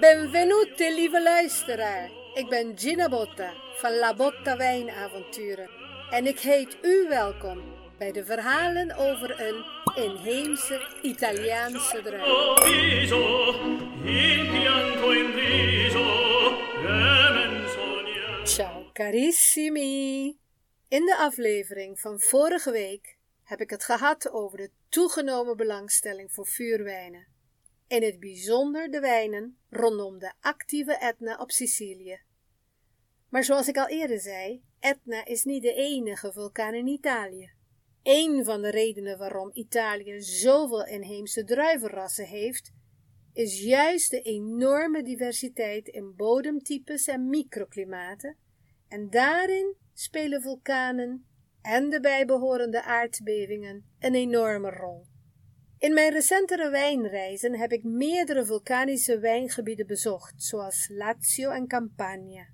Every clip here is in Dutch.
Benvenuti, lieve luisteraar. Ik ben Gina Botta van La Botta Wijnavonturen. En ik heet u welkom bij de verhalen over een inheemse Italiaanse druif. Ciao carissimi! In de aflevering van vorige week heb ik het gehad over de toegenomen belangstelling voor vuurwijnen. In het bijzonder de wijnen rondom de actieve Etna op Sicilië. Maar zoals ik al eerder zei, Etna is niet de enige vulkaan in Italië. Een van de redenen waarom Italië zoveel inheemse druivenrassen heeft, is juist de enorme diversiteit in bodemtypes en microklimaten, en daarin spelen vulkanen en de bijbehorende aardbevingen een enorme rol. In mijn recentere wijnreizen heb ik meerdere vulkanische wijngebieden bezocht, zoals Lazio en Campania.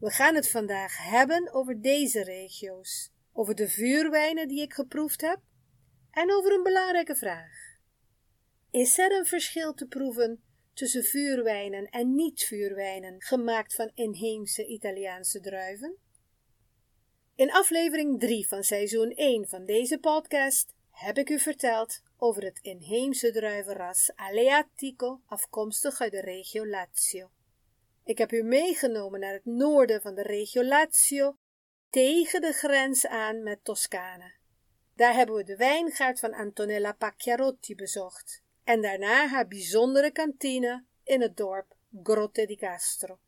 We gaan het vandaag hebben over deze regio's, over de vuurwijnen die ik geproefd heb en over een belangrijke vraag. Is er een verschil te proeven tussen vuurwijnen en niet-vuurwijnen gemaakt van inheemse Italiaanse druiven? In aflevering 3 van seizoen 1 van deze podcast heb ik u verteld over het inheemse druivenras Aleatico, afkomstig uit de regio Lazio. Ik heb u meegenomen naar het noorden van de regio Lazio, tegen de grens aan met Toscane. Daar hebben we de wijngaard van Antonella Pacchiarotti bezocht en daarna haar bijzondere kantine in het dorp Grotte di Castro.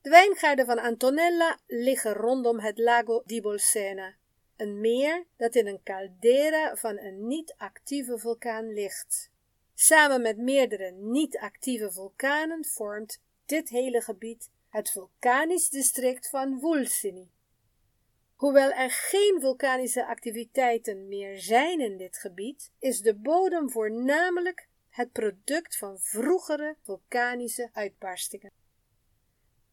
De wijngaarden van Antonella liggen rondom het Lago di Bolsena, een meer dat in een caldera van een niet-actieve vulkaan ligt. Samen met meerdere niet-actieve vulkanen vormt dit hele gebied het vulkanisch district van Vulsini. Hoewel er geen vulkanische activiteiten meer zijn in dit gebied, is de bodem voornamelijk het product van vroegere vulkanische uitbarstingen.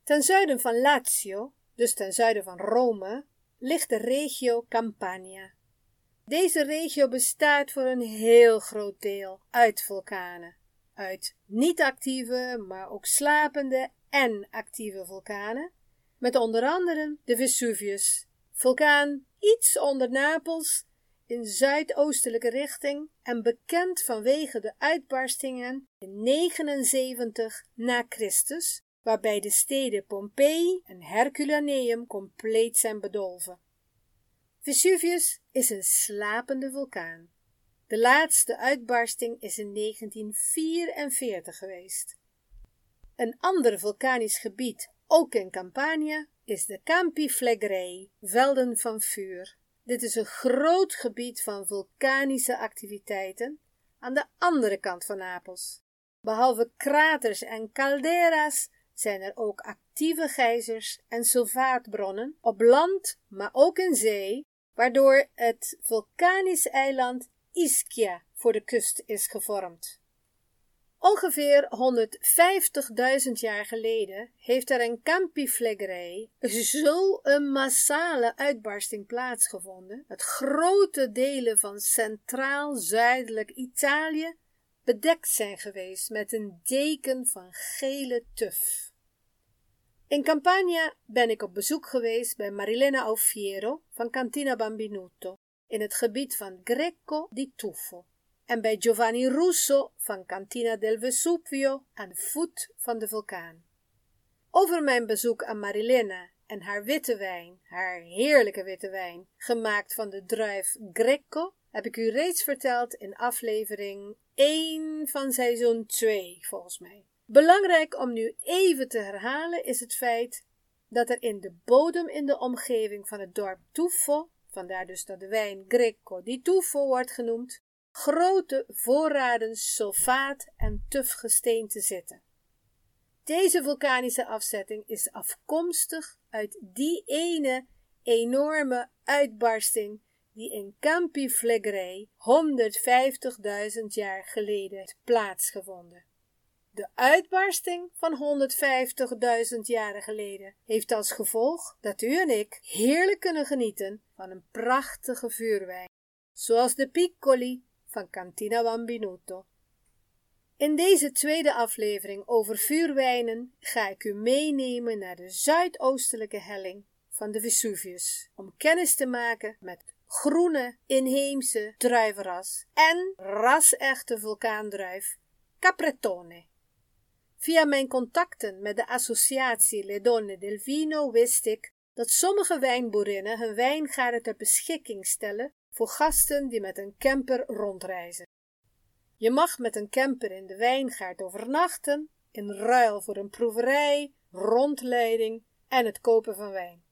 Ten zuiden van Lazio, dus ten zuiden van Rome, ligt de regio Campania. Deze regio bestaat voor een heel groot deel uit vulkanen, uit niet-actieve, maar ook slapende en actieve vulkanen, met onder andere de Vesuvius, vulkaan iets onder Napels in zuidoostelijke richting en bekend vanwege de uitbarstingen in 79 na Christus waarbij de steden Pompeii en Herculaneum compleet zijn bedolven. Vesuvius is een slapende vulkaan. De laatste uitbarsting is in 1944 geweest. Een ander vulkanisch gebied, ook in Campania, is de Campi Flegrei, velden van vuur. Dit is een groot gebied van vulkanische activiteiten aan de andere kant van Napels. Behalve kraters en caldera's zijn er ook actieve geysers en sulfaatbronnen op land, maar ook in zee, waardoor het vulkanisch eiland Ischia voor de kust is gevormd. Ongeveer 150.000 jaar geleden heeft er in Campi Flegrei zo een massale uitbarsting plaatsgevonden dat grote delen van centraal-zuidelijk Italië bedekt zijn geweest met een deken van gele tuf. In Campania ben ik op bezoek geweest bij Marilena Alfiero van Cantina Bambinuto in het gebied van Greco di Tuffo en bij Giovanni Russo van Cantina del Vesuvio aan de voet van de vulkaan. Over mijn bezoek aan Marilena en haar witte wijn, haar heerlijke witte wijn, gemaakt van de druif Greco, heb ik u reeds verteld in aflevering 1 van seizoen 2, volgens mij. Belangrijk om nu even te herhalen is het feit dat er in de bodem in de omgeving van het dorp Tuffo, vandaar dus dat de wijn Greco di Tuffo wordt genoemd, grote voorraden sulfaat en tufgesteente zitten. Deze vulkanische afzetting is afkomstig uit die ene enorme uitbarsting die in Campi Flegrei 150.000 jaar geleden heeft plaatsgevonden. De uitbarsting van 150.000 jaren geleden heeft als gevolg dat u en ik heerlijk kunnen genieten van een prachtige vuurwijn, zoals de Piccoli van Cantina Bambinuto. In deze tweede aflevering over vuurwijnen ga ik u meenemen naar de zuidoostelijke helling van de Vesuvius, om kennis te maken met groene inheemse druivenras en rasechte vulkaandruif Capretone. Via mijn contacten met de associatie Le Donne del Vino wist ik dat sommige wijnboerinnen hun wijngaarden ter beschikking stellen voor gasten die met een camper rondreizen. Je mag met een camper in de wijngaard overnachten, in ruil voor een proeverij, rondleiding en het kopen van wijn.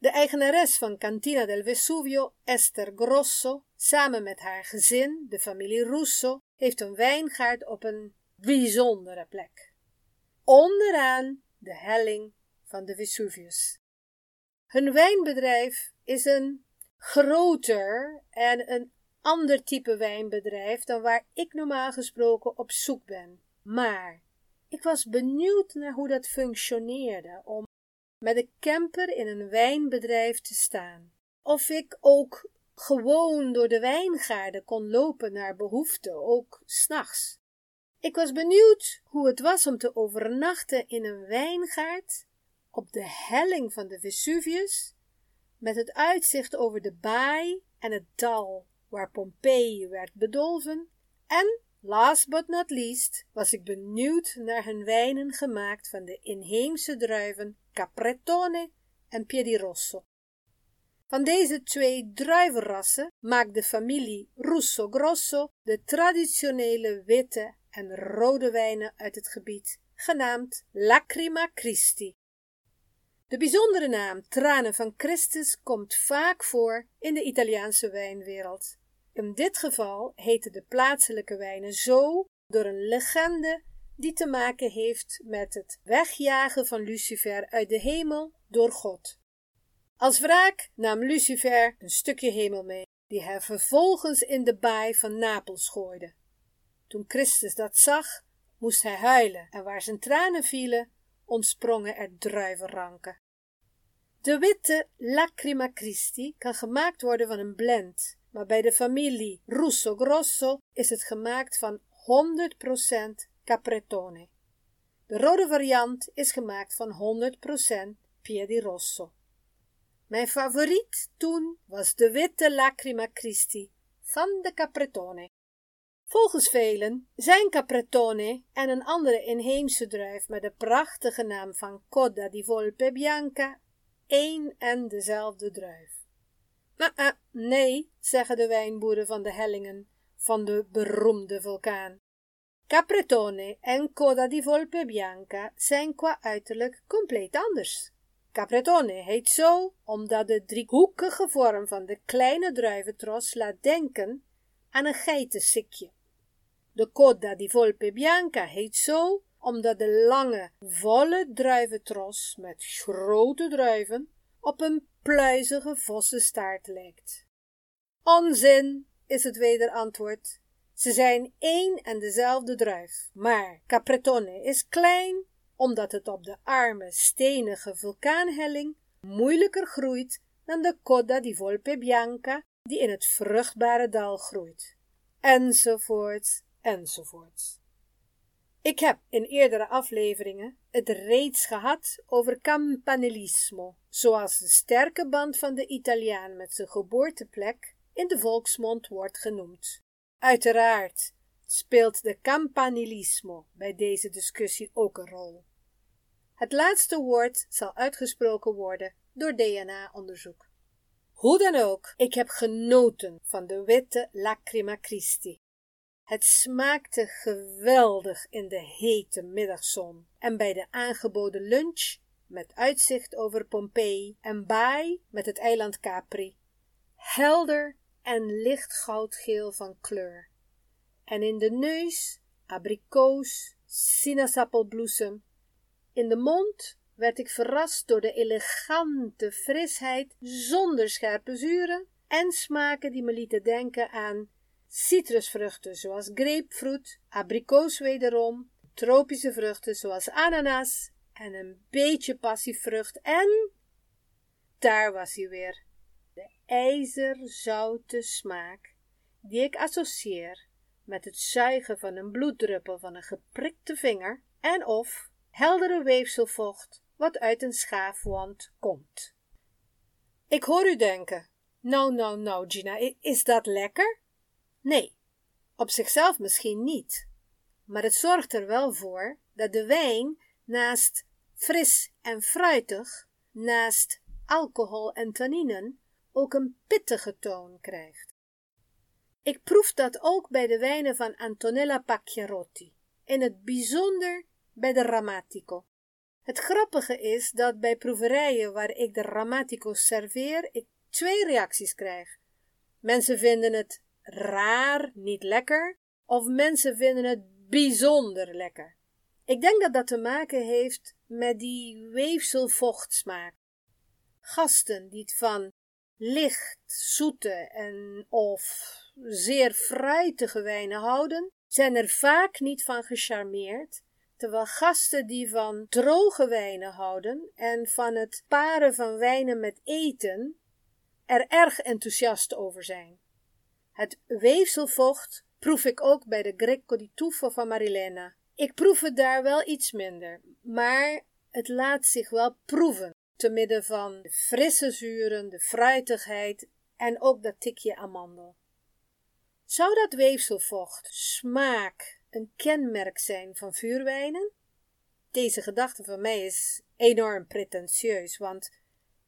De eigenares van Cantina del Vesuvio, Esther Grosso, samen met haar gezin, de familie Russo, heeft een wijngaard op een bijzondere plek. Onderaan de helling van de Vesuvius. Hun wijnbedrijf is een groter en een ander type wijnbedrijf dan waar ik normaal gesproken op zoek ben. Maar ik was benieuwd naar hoe dat functioneerde om met een camper in een wijnbedrijf te staan. Of ik ook gewoon door de wijngaarden kon lopen naar behoefte, ook s'nachts. Ik was benieuwd hoe het was om te overnachten in een wijngaard op de helling van de Vesuvius, met het uitzicht over de baai en het dal waar Pompeii werd bedolven, en, last but not least, was ik benieuwd naar hun wijnen gemaakt van de inheemse druiven Capretone en Piedirosso. Van deze twee druivenrassen maakt de familie Russo Grosso de traditionele witte en rode wijnen uit het gebied, genaamd Lacrima Christi. De bijzondere naam Tranen van Christus komt vaak voor in de Italiaanse wijnwereld. In dit geval heten de plaatselijke wijnen zo door een legende die te maken heeft met het wegjagen van Lucifer uit de hemel door God. Als wraak nam Lucifer een stukje hemel mee, die hij vervolgens in de baai van Napels gooide. Toen Christus dat zag, moest hij huilen, en waar zijn tranen vielen, ontsprongen er druivenranken. De witte Lacrima Christi kan gemaakt worden van een blend, maar bij de familie Russo Grosso is het gemaakt van 100% Capretone. De rode variant is gemaakt van 100% Piedi Rosso. Mijn favoriet toen was de witte Lacrima Christi van de Capretone. Volgens velen zijn Capretone en een andere inheemse druif met de prachtige naam van Coda di Volpe Bianca één en dezelfde druif. Uh, nee, zeggen de wijnboeren van de hellingen van de beroemde vulkaan. Capretone en Coda di Volpe Bianca zijn qua uiterlijk compleet anders. Capretone heet zo omdat de driehoekige vorm van de kleine druiventros laat denken aan een geitensikje. De Coda di Volpe Bianca heet zo omdat de lange, volle druiventros met grote druiven op een pluizige vossenstaart lijkt. Onzin, is het wederantwoord. Ze zijn één en dezelfde druif, maar Capretone is klein, omdat het op de arme, stenige vulkaanhelling moeilijker groeit dan de Coda di Volpe Bianca, die in het vruchtbare dal groeit. Enzovoorts, enzovoorts. Ik heb in eerdere afleveringen het reeds gehad over campanilismo, zoals de sterke band van de Italiaan met zijn geboorteplek in de volksmond wordt genoemd. Uiteraard speelt de campanilismo bij deze discussie ook een rol. Het laatste woord zal uitgesproken worden door DNA-onderzoek. Hoe dan ook, ik heb genoten van de witte Lacrima Christi. Het smaakte geweldig in de hete middagzon en bij de aangeboden lunch met uitzicht over Pompeii en baai met het eiland Capri. Helder en licht goudgeel van kleur. En in de neus abrikoos, sinaasappelbloesem. In de mond werd ik verrast door de elegante frisheid zonder scherpe zuren en smaken die me lieten denken aan citrusvruchten zoals grapefruit, abrikoos wederom, tropische vruchten zoals ananas en een beetje passievrucht en daar was hij weer, de ijzerzoute smaak die ik associeer met het zuigen van een bloeddruppel van een geprikte vinger en of heldere weefselvocht wat uit een schaafwand komt. Ik hoor u denken, nou, nou, nou, Gina, is dat lekker? Nee, op zichzelf misschien niet, maar het zorgt er wel voor dat de wijn naast fris en fruitig, naast alcohol en tanninen, ook een pittige toon krijgt. Ik proef dat ook bij de wijnen van Antonella Pacchiarotti, in het bijzonder bij de Ramatico. Het grappige is dat bij proeverijen waar ik de Ramatico serveer, ik twee reacties krijg. Mensen vinden het raar, niet lekker, of mensen vinden het bijzonder lekker. Ik denk dat dat te maken heeft met die weefselvochtsmaak. Gasten die het van licht, zoete en of zeer fruitige wijnen houden, zijn er vaak niet van gecharmeerd, terwijl gasten die van droge wijnen houden en van het paren van wijnen met eten er erg enthousiast over zijn. Het weefselvocht proef ik ook bij de Greco di Tuffo van Marilena. Ik proef het daar wel iets minder, maar het laat zich wel proeven, te midden van de frisse zuren, de fruitigheid en ook dat tikje amandel. Zou dat weefselvocht, smaak, een kenmerk zijn van vuurwijnen? Deze gedachte van mij is enorm pretentieus, want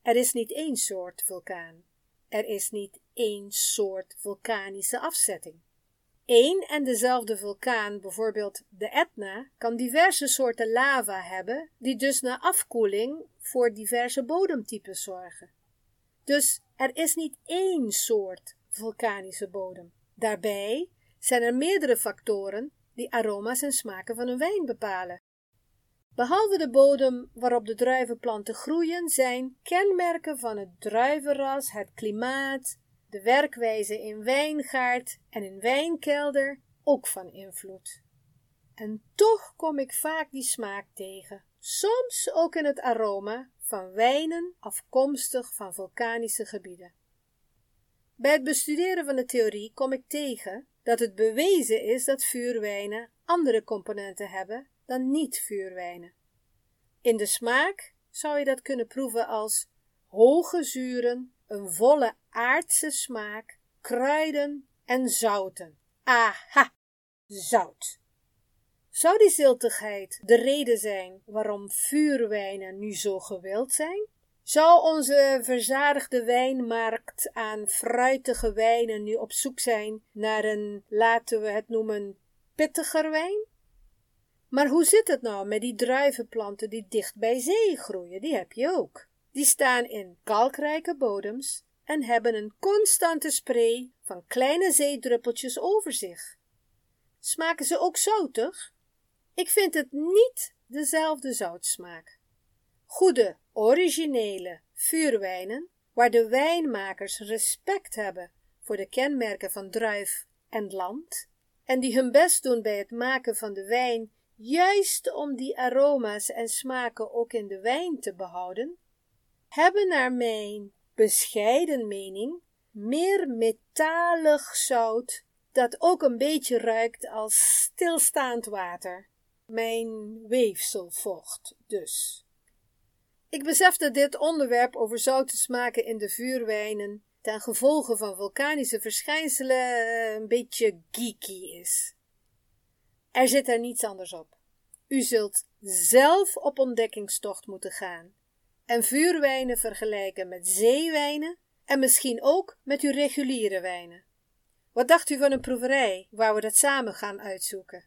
er is niet één soort vulkaan. Er is niet één soort vulkanische afzetting. Eén en dezelfde vulkaan, bijvoorbeeld de Etna, kan diverse soorten lava hebben, die dus na afkoeling voor diverse bodemtypes zorgen. Dus er is niet één soort vulkanische bodem. Daarbij zijn er meerdere factoren die aroma's en smaken van een wijn bepalen. Behalve de bodem waarop de druivenplanten groeien, zijn kenmerken van het druivenras, het klimaat, de werkwijze in wijngaard en in wijnkelder ook van invloed. En toch kom ik vaak die smaak tegen, soms ook in het aroma van wijnen afkomstig van vulkanische gebieden. Bij het bestuderen van de theorie kom ik tegen dat het bewezen is dat vuurwijnen andere componenten hebben dan niet-vuurwijnen. In de smaak zou je dat kunnen proeven als hoge zuren, een volle aardse smaak, kruiden en zouten. Aha, zout. Zou die ziltigheid de reden zijn waarom vuurwijnen nu zo gewild zijn? Zou onze verzadigde wijnmarkt aan fruitige wijnen nu op zoek zijn naar een, laten we het noemen, pittiger wijn? Maar hoe zit het nou met die druivenplanten die dicht bij zee groeien? Die heb je ook. Die staan in kalkrijke bodems en hebben een constante spray van kleine zeedruppeltjes over zich. Smaken ze ook zoutig? Ik vind het niet dezelfde zoutsmaak. Goede, originele vuurwijnen, waar de wijnmakers respect hebben voor de kenmerken van druif en land, en die hun best doen bij het maken van de wijn, juist om die aroma's en smaken ook in de wijn te behouden, hebben naar mijn bescheiden mening meer metalig zout dat ook een beetje ruikt als stilstaand water. Mijn weefselvocht dus. Ik besef dat dit onderwerp over zoute smaken in de vuurwijnen ten gevolge van vulkanische verschijnselen een beetje geeky is. Er zit er niets anders op. U zult zelf op ontdekkingstocht moeten gaan en vuurwijnen vergelijken met zeewijnen en misschien ook met uw reguliere wijnen. Wat dacht u van een proeverij waar we dat samen gaan uitzoeken?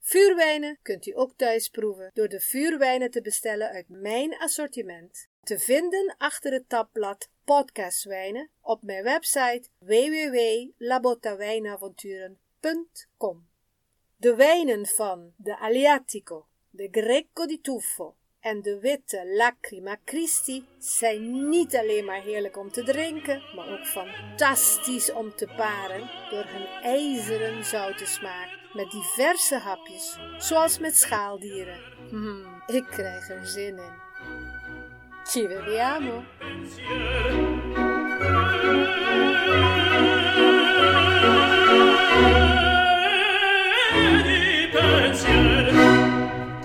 Vuurwijnen kunt u ook thuis proeven door de vuurwijnen te bestellen uit mijn assortiment. Te vinden achter het tabblad podcastwijnen op mijn website www.labottawijnavonturen.com. De wijnen van de Aliatico, de Greco di Tuffo en de witte Lacrima Christi zijn niet alleen maar heerlijk om te drinken, maar ook fantastisch om te paren door hun ijzeren zoute smaak met diverse hapjes, zoals met schaaldieren. Hmm, ik krijg er zin in. Ci vediamo!